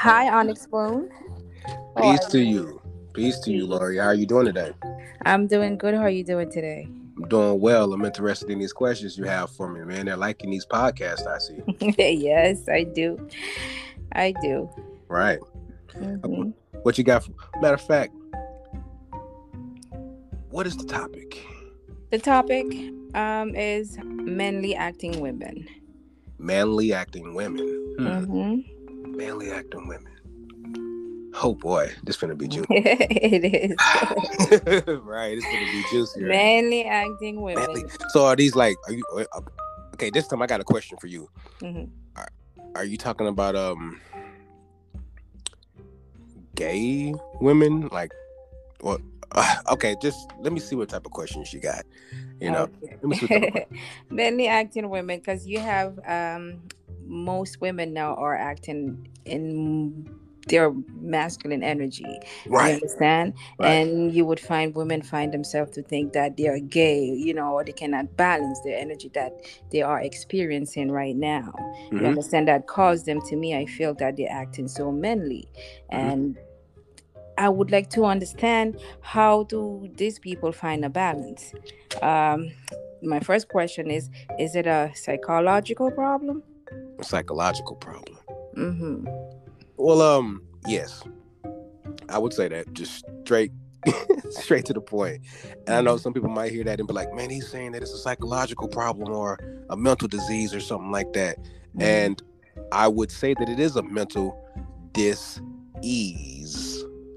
Hi, Onyx Moon. Peace to you. Peace to you, Lori. How are you doing today? I'm doing good. How are you doing today? I'm doing well. I'm interested in these questions you have for me, man. They're liking these podcasts, I see. yes, I do. I do. Right. Mhm. What you got? For, matter of fact, what is the topic? The topic um, is manly acting women. Manly acting women. Hmm. Mhm. Manly acting women. Oh boy, this gonna be juicy. it is. right, it's gonna be juicy. Manly acting women. Manly. So are these like? Are you uh, okay? This time I got a question for you. Mhm. Are you talking about um gay women? Like, what? Uh, okay, just let me see what type of questions you got. You know, Okay. let me see what type of Manly acting women, because you have um, most women now are acting in their masculine energy. You right, understand? right. And you would find women find themselves to think that they are gay, you know, or they cannot balance the energy that they are experiencing right now. You Mhm. understand? That caused them to me, I feel that they're acting so manly. And I would like to understand how do these people find a balance? Um, my first question is Is it a psychological problem? psychological problem. Mm-hmm. Well, um, yes, I would say that just straight, straight to the point. And I know some people might hear that and be like, "Man, he's saying that it's a psychological problem or a mental disease or something like that." And I would say that it is a mental dis-ease.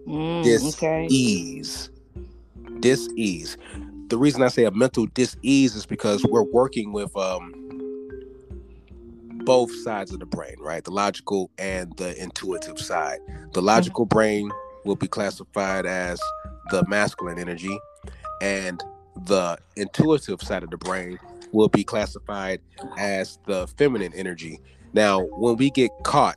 Mm, Dis okay. ease. Dis-ease. The reason I say a mental dis-ease is because we're working with um both sides of the brain, right? The logical and the intuitive side. The logical brain will be classified as the masculine energy, and the intuitive side of the brain will be classified as the feminine energy. Now, when we get caught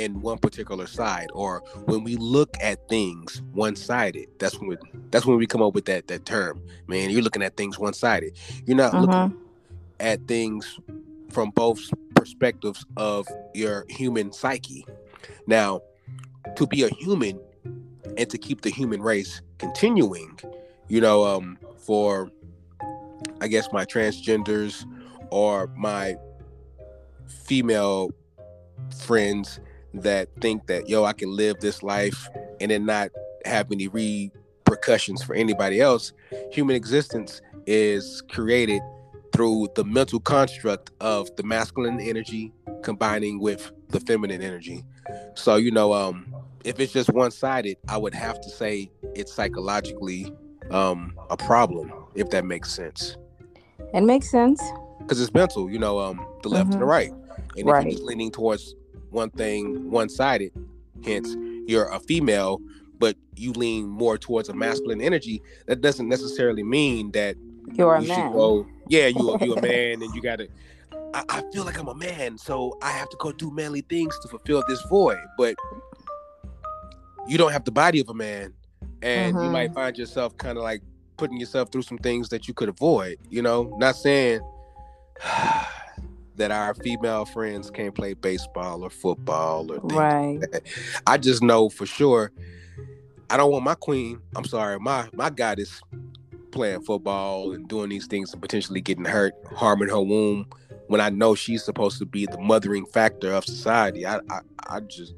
in one particular side, or when we look at things one-sided, that's when we, that's when we come up with that that term. Man, you're looking at things one-sided. You're not looking Mhm. at things from both perspectives of your human psyche. Now, to be a human and to keep the human race continuing, you know, um, for I guess my transgenders or my female friends that think that yo, I can live this life and then not have any repercussions for anybody else. Human existence is created through the mental construct of the masculine energy combining with the feminine energy. So, you know, um, if it's just one sided, I would have to say it's psychologically um, a problem, if that makes sense. It makes sense. Because it's mental, you know, um, the left and the Mhm. right. And Right. if you're leaning towards one thing, one sided, hence you're a female, but you lean more towards a masculine energy, that doesn't necessarily mean that You're a you man. go. Yeah, you you a man, and you gotta. I, I feel like I'm a man, so I have to go do manly things to fulfill this void. But you don't have the body of a man, and you Mhm. might find yourself kind of like putting yourself through some things that you could avoid. You know, not saying that our female friends can't play baseball or football or things Right. I just know for sure I don't want my queen, I'm sorry, my my goddess playing football and doing these things and potentially getting hurt, harming her womb when I know she's supposed to be the mothering factor of society. I I, I just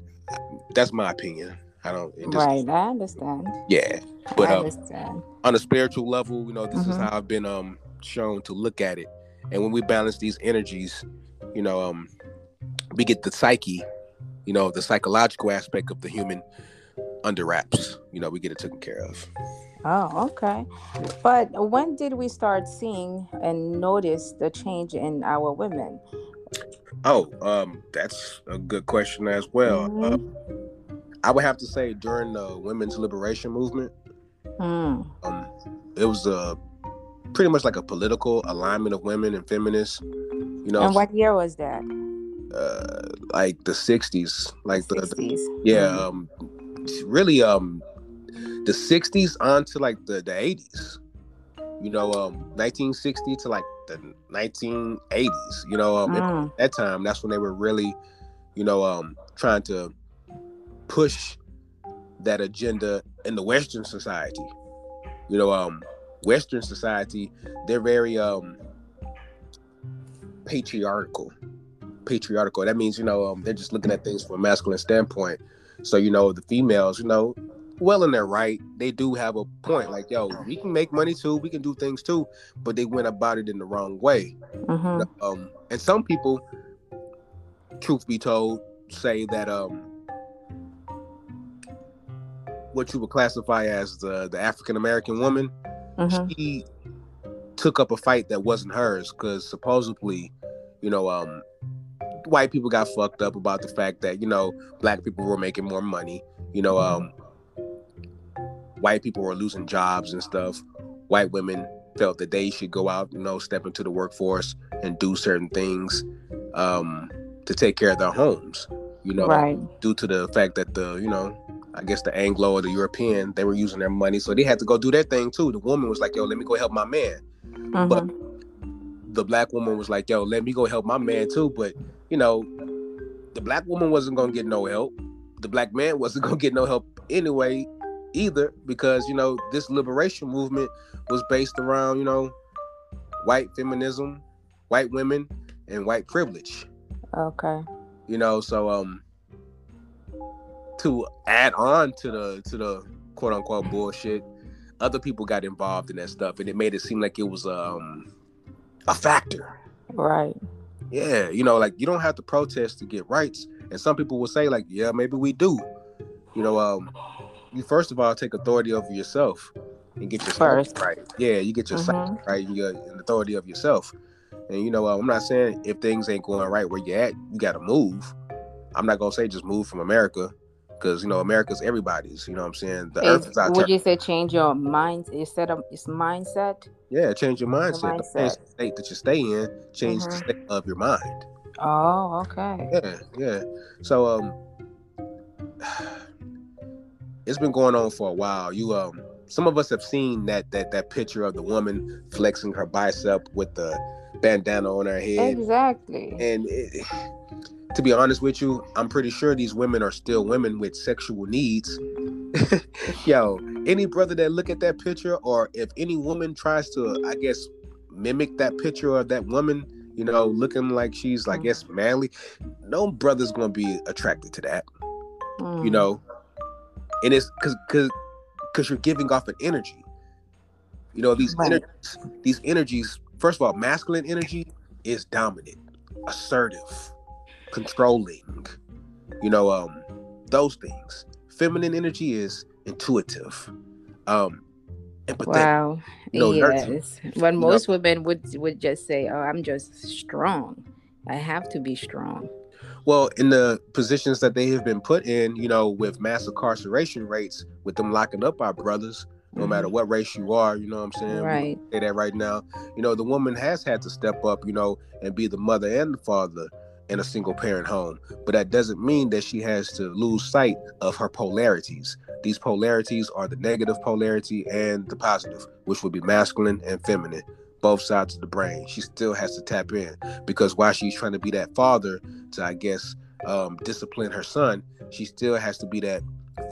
that's my opinion. I don't just, Right. I understand. yeah. But um, understand. on a spiritual level, you know, this is Mhm. how I've been um shown to look at it. And when we balance these energies, you know, um we get the psyche, you know, the psychological aspect of the human under wraps. You know, we get it taken care of. Oh, okay. But when did we start seeing and notice the change in our women? Oh, um, that's a good question as well. Mhm. Uh, I would have to say during the women's liberation movement, Mm. um, it was a pretty much like a political alignment of women and feminists. You know, And what year was that? uh, like the '60s, like the, the 60s. yeah, Mm. um, really, um, the '60s on to like the the '80s. You know, um, 1960 to like the 1980s. You know, um, Mm. at that time, that's when they were really, you know, um, trying to push that agenda in the Western society. You know, um, Western society, they're very um patriarchal. Patriarchal. That means, you know, um, they're just looking at things from a masculine standpoint. So, you know, the females, you know, well in their right, they do have a point. Like, yo, we can make money too, we can do things too, but they went about it in the wrong way. Mm-hmm. Um, and some people, truth be told, say that um what you would classify as the the African American woman, Mm-hmm. she took up a fight that wasn't hers because supposedly, you know, um, white people got fucked up about the fact that you know black people were making more money. You know, um, white people were losing jobs and stuff. White women felt that they should go out, you know, step into the workforce and do certain things um, to take care of their homes. You know, Right. due to the fact that the you know I guess the Anglo or the European they were using their money, so they had to go do their thing too. The woman was like, "Yo, let me go help my man." But Mhm. the black woman was like, "Yo, let me go help my man too." But you know, the black woman wasn't gonna get no help. The black man wasn't gonna get no help anyway, either, because you know this liberation movement was based around you know white feminism, white women, and white privilege. Okay. you know so um to add on to the to the quote unquote bullshit other people got involved in that stuff and it made it seem like it was um a factor Right. yeah you know like you don't have to protest to get rights and some people will say like yeah maybe we do you know um you first of all take authority over yourself and get yourself First. right yeah you get yourself Mhm. right you got an authority of yourself and you know uh, i'm not saying if things ain't going right where you're at you gotta move i'm not gonna say just move from america because you know america's everybody's you know what i'm saying the earth Is- out would you say change your mind instead of its mindset? yeah change your mindset change mindset. the state that you stay in change the Mhm. state of your mind Oh, okay. yeah yeah so um it's been going on for a while you um some of us have seen that that that picture of the woman flexing her bicep with the bandana on her head Exactly. and it, to be honest with you i'm pretty sure these women are still women with sexual needs yo any brother that look at that picture or if any woman tries to i guess mimic that picture of that woman you know looking like she's i guess manly no brother's gonna be attracted to that you Mm. know and it's because because because you're giving off an energy you know these Right. energies these energies first of all masculine energy is dominant assertive controlling you know um those things feminine energy is intuitive um empathetic Wow. No, nurture. yes. But know- most women would would just say, "Oh, I'm just strong. I have to be strong." well in the positions that they have been put in you know with mass incarceration rates with them locking up our brothers no matter what race you are you know what i'm saying? Mm-hmm. Right. say that right now. You know the woman has had to step up you know and be the mother and the father in a single parent home. But that doesn't mean that she has to lose sight of her polarities. These polarities are the negative polarity and the positive which would be masculine and feminine both sides of the brain. She still has to tap in because while she's trying to be that father to i guess um, discipline her son she still has to be that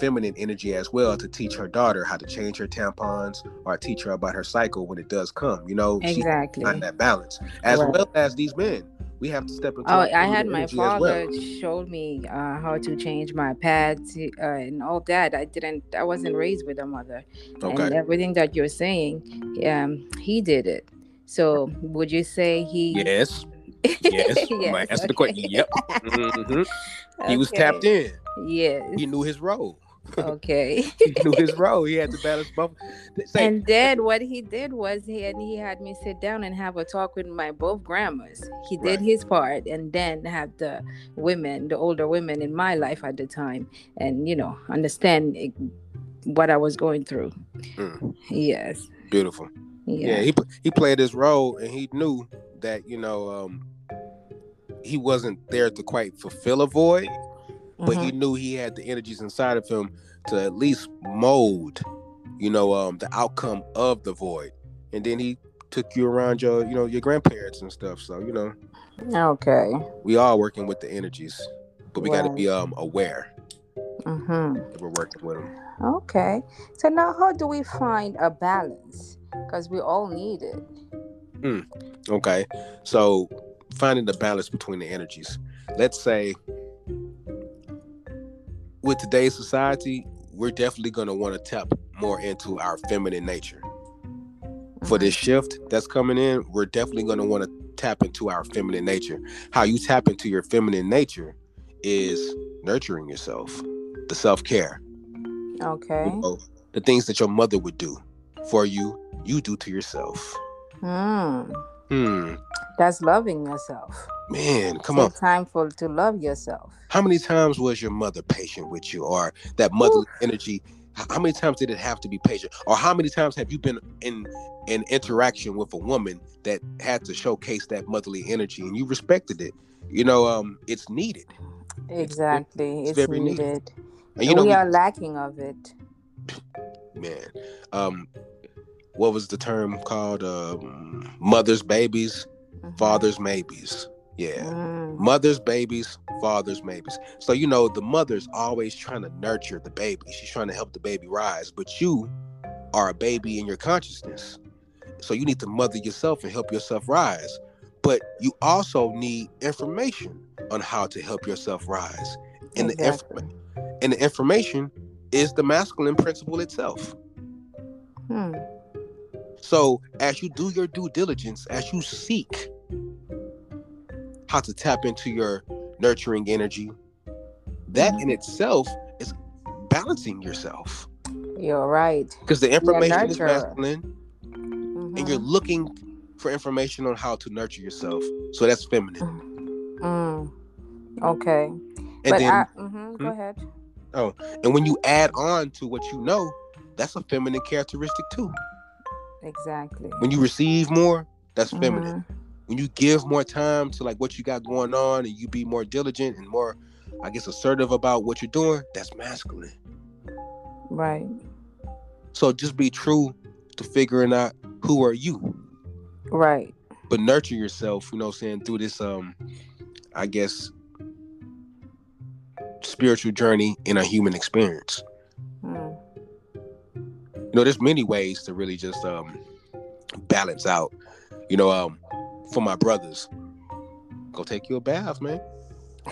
feminine energy as well to teach her daughter how to change her tampons or teach her about her cycle when it does come. You know, Exactly. find that balance as Right. well as these men. We have to step into. Oh, I had my energy as well. father showed me uh, how to change my pads uh, and all that. I didn't. I wasn't raised with a mother, okay. and everything that you're saying, um, he did it. So, would you say he? Yes. Yes. I'm gonna answer the question. okay. Yep. Mhm. He was tapped in. Yes. He knew his role. Okay. He knew his role. He had to balance both. Say, and then what he did was he and he had me sit down and have a talk with my both grandmas. He did Right. his part and then have the women, the older women in my life at the time, and you know understand it- what I was going through. Mm. Yes. beautiful. Yeah, Yeah. he he played his role, and he knew that you know um, he wasn't there to quite fulfill a void, but Mhm. he knew he had the energies inside of him to at least mold, you know, um, the outcome of the void. And then he took you around your, you know, your grandparents and stuff. So you know, Okay. we are working with the energies, but we got to be um aware. Mm-hmm. We're working with them. Okay. So now, how do we find a balance? Because we all need it. Okay. So finding the balance between the energies. Let's say with today's society, we're definitely going to want to tap more into our feminine nature. For this shift that's coming in, we're definitely going to want to tap into our feminine nature. How you tap into your feminine nature is nurturing yourself, the self care. Okay. You know, the things that your mother would do for you, you do to yourself. Hmm. Hmm. That's loving yourself. Man, come Take on. time for to love yourself. How many times was your mother patient with you, or that motherly energy? How many times did it have to be patient, or how many times have you been in an interaction with a woman that had to showcase that motherly energy, and you respected it? You know, um, it's needed, Exactly. it's It's, very needed. needed. and you know, we are lacking of it. man, um, what was the term called? Um, mothers, babies, Mhm. fathers, maybes. Yeah. Mm. mothers babies fathers babies. so you know the mother's always trying to nurture the baby she's trying to help the baby rise but you are a baby in your consciousness so you need to mother yourself and help yourself rise but you also need information on how to help yourself rise and the inf- and the information is the masculine principle itself Hmm. so as you do your due diligence, as you seek how to tap into your nurturing energy, that in itself is balancing yourself. You're right. Because the information is masculine and you're Mhm. looking for information on how to nurture yourself. So that's feminine. Mm. Okay. And but then I, mhm, go ahead. Oh, and when you add on to what you know, that's a feminine characteristic too. Exactly. When you receive more, that's feminine. Mhm. When you give more time to like what you got going on and you be more diligent and more i guess assertive about what you're doing that's masculine Right. so just be true to figuring out who are you Right. but nurture yourself you know what i'm saying through this um i guess spiritual journey in a human experience Mm. you know there's many ways to really just um balance out you know um for my brothers go take you a bath man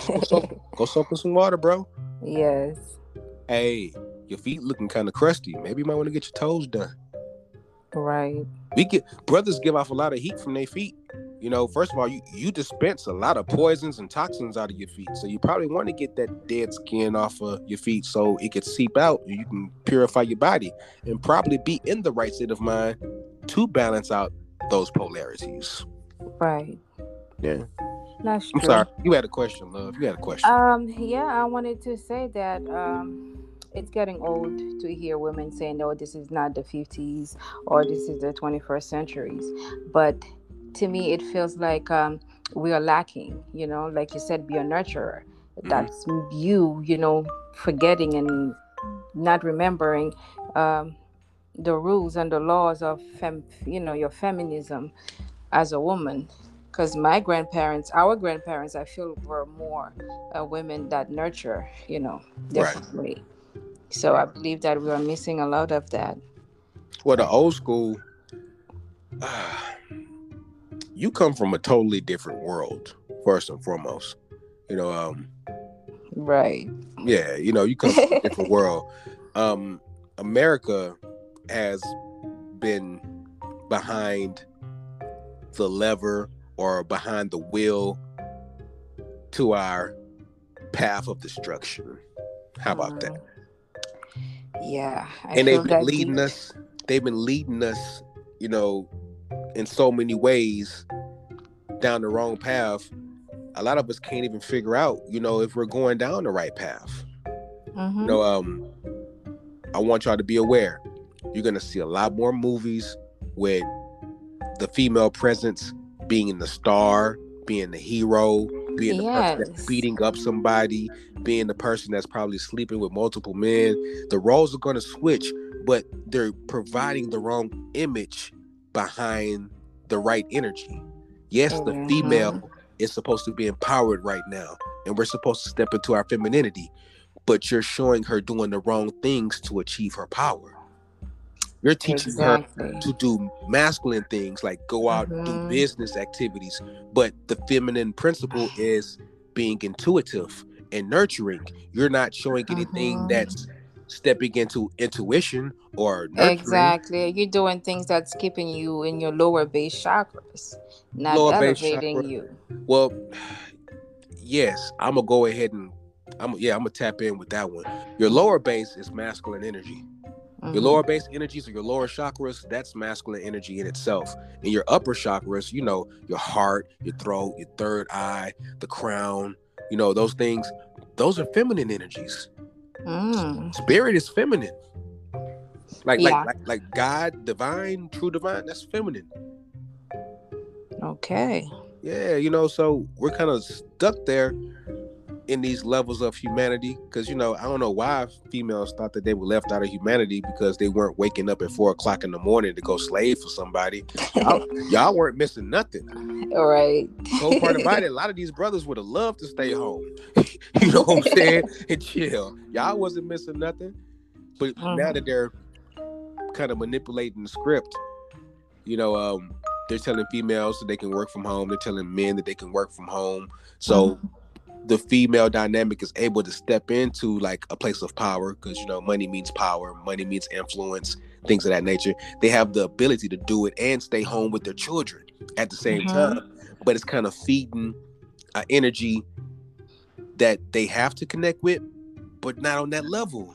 go soak, go soak in some water bro yes. hey, your feet looking kind of crusty. Maybe you might want to get your toes done. Right. We get brothers give off a lot of heat from their feet. You know, first of all, you, you dispense a lot of poisons and toxins out of your feet. So you probably want to get that dead skin off of your feet so it can seep out and you can purify your body and probably be in the right state of mind to balance out those polarities. Right. Yeah. That's I'm sorry. You had a question, love. You had a question. Um, yeah, I wanted to say that um, it's getting old to hear women saying, "No, this is not the '50s or this is the 21st centuries." But to me, it feels like um, we are lacking. You know, like you said, be a nurturer. That's you. You know, forgetting and not remembering um, the rules and the laws of fem. You know, your feminism as a woman because my grandparents our grandparents i feel were more uh, women that nurture you know their Right. family so i believe that we are missing a lot of that Well, the old school, you come from a totally different world, first and foremost. You know, um, right yeah, you know, you come from a different world. Um, America has been behind the lever or behind the wheel to our path of destruction. How about that? Mm. yeah I and they've been leading deep. us they've been leading us you know in so many ways down the wrong path a lot of us can't even figure out you know if we're going down the right path Mhm. you know um i want y'all to be aware you're gonna see a lot more movies with the female presence being the star being the hero being the person that's beating up somebody being the person that's probably sleeping with multiple men the roles are going to switch but they're providing the wrong image behind the right energy yes the Mhm. female is supposed to be empowered right now and we're supposed to step into our femininity but you're showing her doing the wrong things to achieve her power. You're teaching exactly. her to do masculine things like go out mm-hmm. and do business activities, but the feminine principle is being intuitive and nurturing. You're not showing anything mm-hmm. that's stepping into intuition or nurturing. exactly. You're doing things that's keeping you in your lower base chakras, not lower elevating you. Well, yes, I'm gonna go ahead and I'm yeah, I'm gonna tap in with that one. Your lower base is masculine energy. Mm-hmm. Your lower base energies or your lower chakras, that's masculine energy in itself. And your upper chakras, you know, your heart, your throat, your third eye, the crown, you know, those things, those are feminine energies. Mm. Spirit is feminine. Like, yeah. like like like God, divine, true divine, that's feminine. Okay. Yeah, you know, so we're kind of stuck there in these levels of humanity because you know i don't know why females thought that they were left out of humanity because they weren't waking up at four o'clock in the morning to go slave for somebody. Y'all, y'all weren't missing nothing. All right whole part about it a lot of these brothers would have loved to stay home. You know what i'm saying? And chill. Y'all wasn't missing nothing. But mm-hmm. now that they're kind of manipulating the script you know um they're telling females that they can work from home. They're telling men that they can work from home. So mm-hmm the female dynamic is able to step into like a place of power because you know money means power money means influence things of that nature they have the ability to do it and stay home with their children at the same mm-hmm. time but it's kind of feeding an energy that they have to connect with but not on that level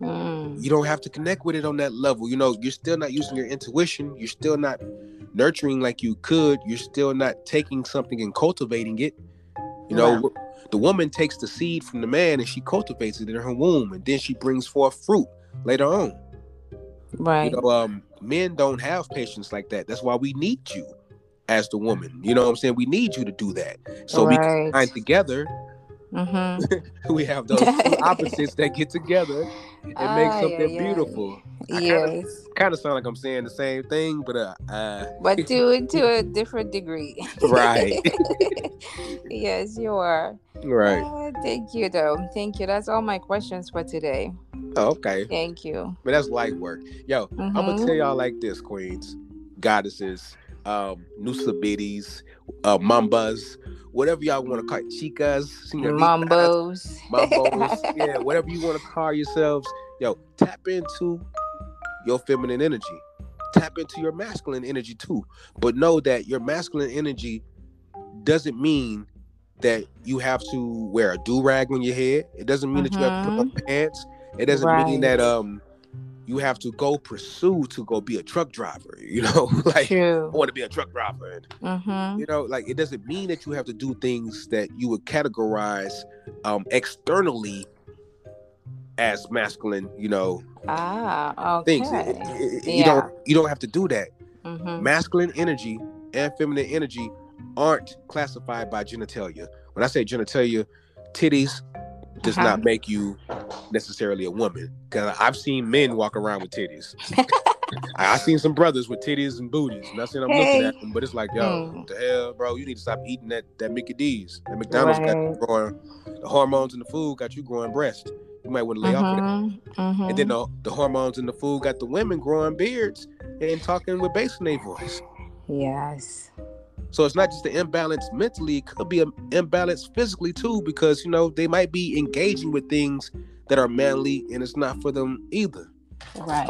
mm. you don't have to connect with it on that level you know you're still not using your intuition you're still not nurturing like you could you're still not taking something and cultivating it you know the woman takes the seed from the man and she cultivates it in her womb, and then she brings forth fruit later on. Right. You know, um, men don't have patience like that. That's why we need you as the woman. You know what I'm saying? We need you to do that. So right. we can find together. Mm-hmm. we have those opposites that get together and ah, make something yeah, beautiful. Yes. Kind of sound like I'm saying the same thing, but uh, uh but to to a different degree. right. yes, you are. Right. Uh, thank you, though. Thank you. That's all my questions for today. Oh, okay. Thank you. But that's light work. Yo, mm-hmm. I'm gonna tell y'all like this, queens, goddesses, um, Nusabidis, uh, mambas, whatever y'all want to call it, chicas, mambos, mambos, yeah, whatever you want to call yourselves. Yo, tap into your feminine energy. Tap into your masculine energy too. But know that your masculine energy doesn't mean that you have to wear a do rag on your head. It doesn't mean mm-hmm. that you have to put on mm-hmm. pants. It doesn't right. mean that um you have to go pursue to go be a truck driver. You know, like True. I want to be a truck driver. And, mm-hmm. You know, like it doesn't mean that you have to do things that you would categorize um externally as masculine. You know, ah, okay. Things. It, it, yeah. You don't you don't have to do that. Mm-hmm. Masculine energy and feminine energy aren't classified by genitalia. When I say genitalia, titties does uh-huh. not make you necessarily a woman. Cause I've seen men walk around with titties. I've seen some brothers with titties and booties. Not saying I'm hey. looking at them, but it's like, yo, mm. what the hell, bro? You need to stop eating that that Mickey D's. That McDonald's right. got you growing the hormones in the food got you growing breast. You might want to lay uh-huh. off of that. Uh-huh. And then the, the hormones in the food got the women growing beards and talking with bass in their voice. Yes. So it's not just the imbalance mentally, it could be an imbalance physically too, because you know, they might be engaging with things that are manly and it's not for them either. Right.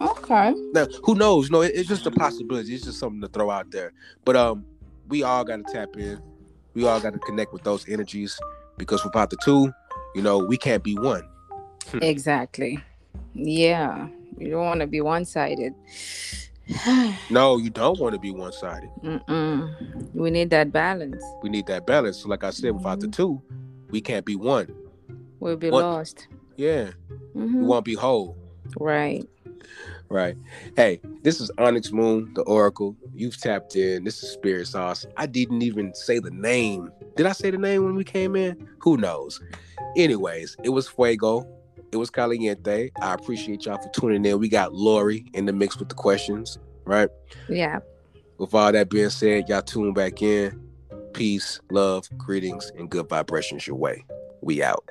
Okay. Now, who knows? No, it, it's just a possibility. It's just something to throw out there. But um, we all got to tap in. We all got to connect with those energies because without the two, you know, we can't be one. exactly. Yeah, you don't want to be one-sided. no, you don't want to be one sided. We need that balance. We need that balance. So like I said, mm-hmm. without the mm-hmm. two, we can't be one. We'll be one. lost. Yeah. Mm-hmm. We won't be whole. Right. Right. Hey, this is Onyx Moon, the Oracle. You've tapped in. This is Spirit Sauce. I didn't even say the name. Did I say the name when we came in? Who knows? Anyways, it was Fuego. It was Caliente. I appreciate y'all for tuning in. We got Lori in the mix with the questions, right? Yeah. With all that being said, y'all tune back in. Peace, love, greetings, and good vibrations your way. We out.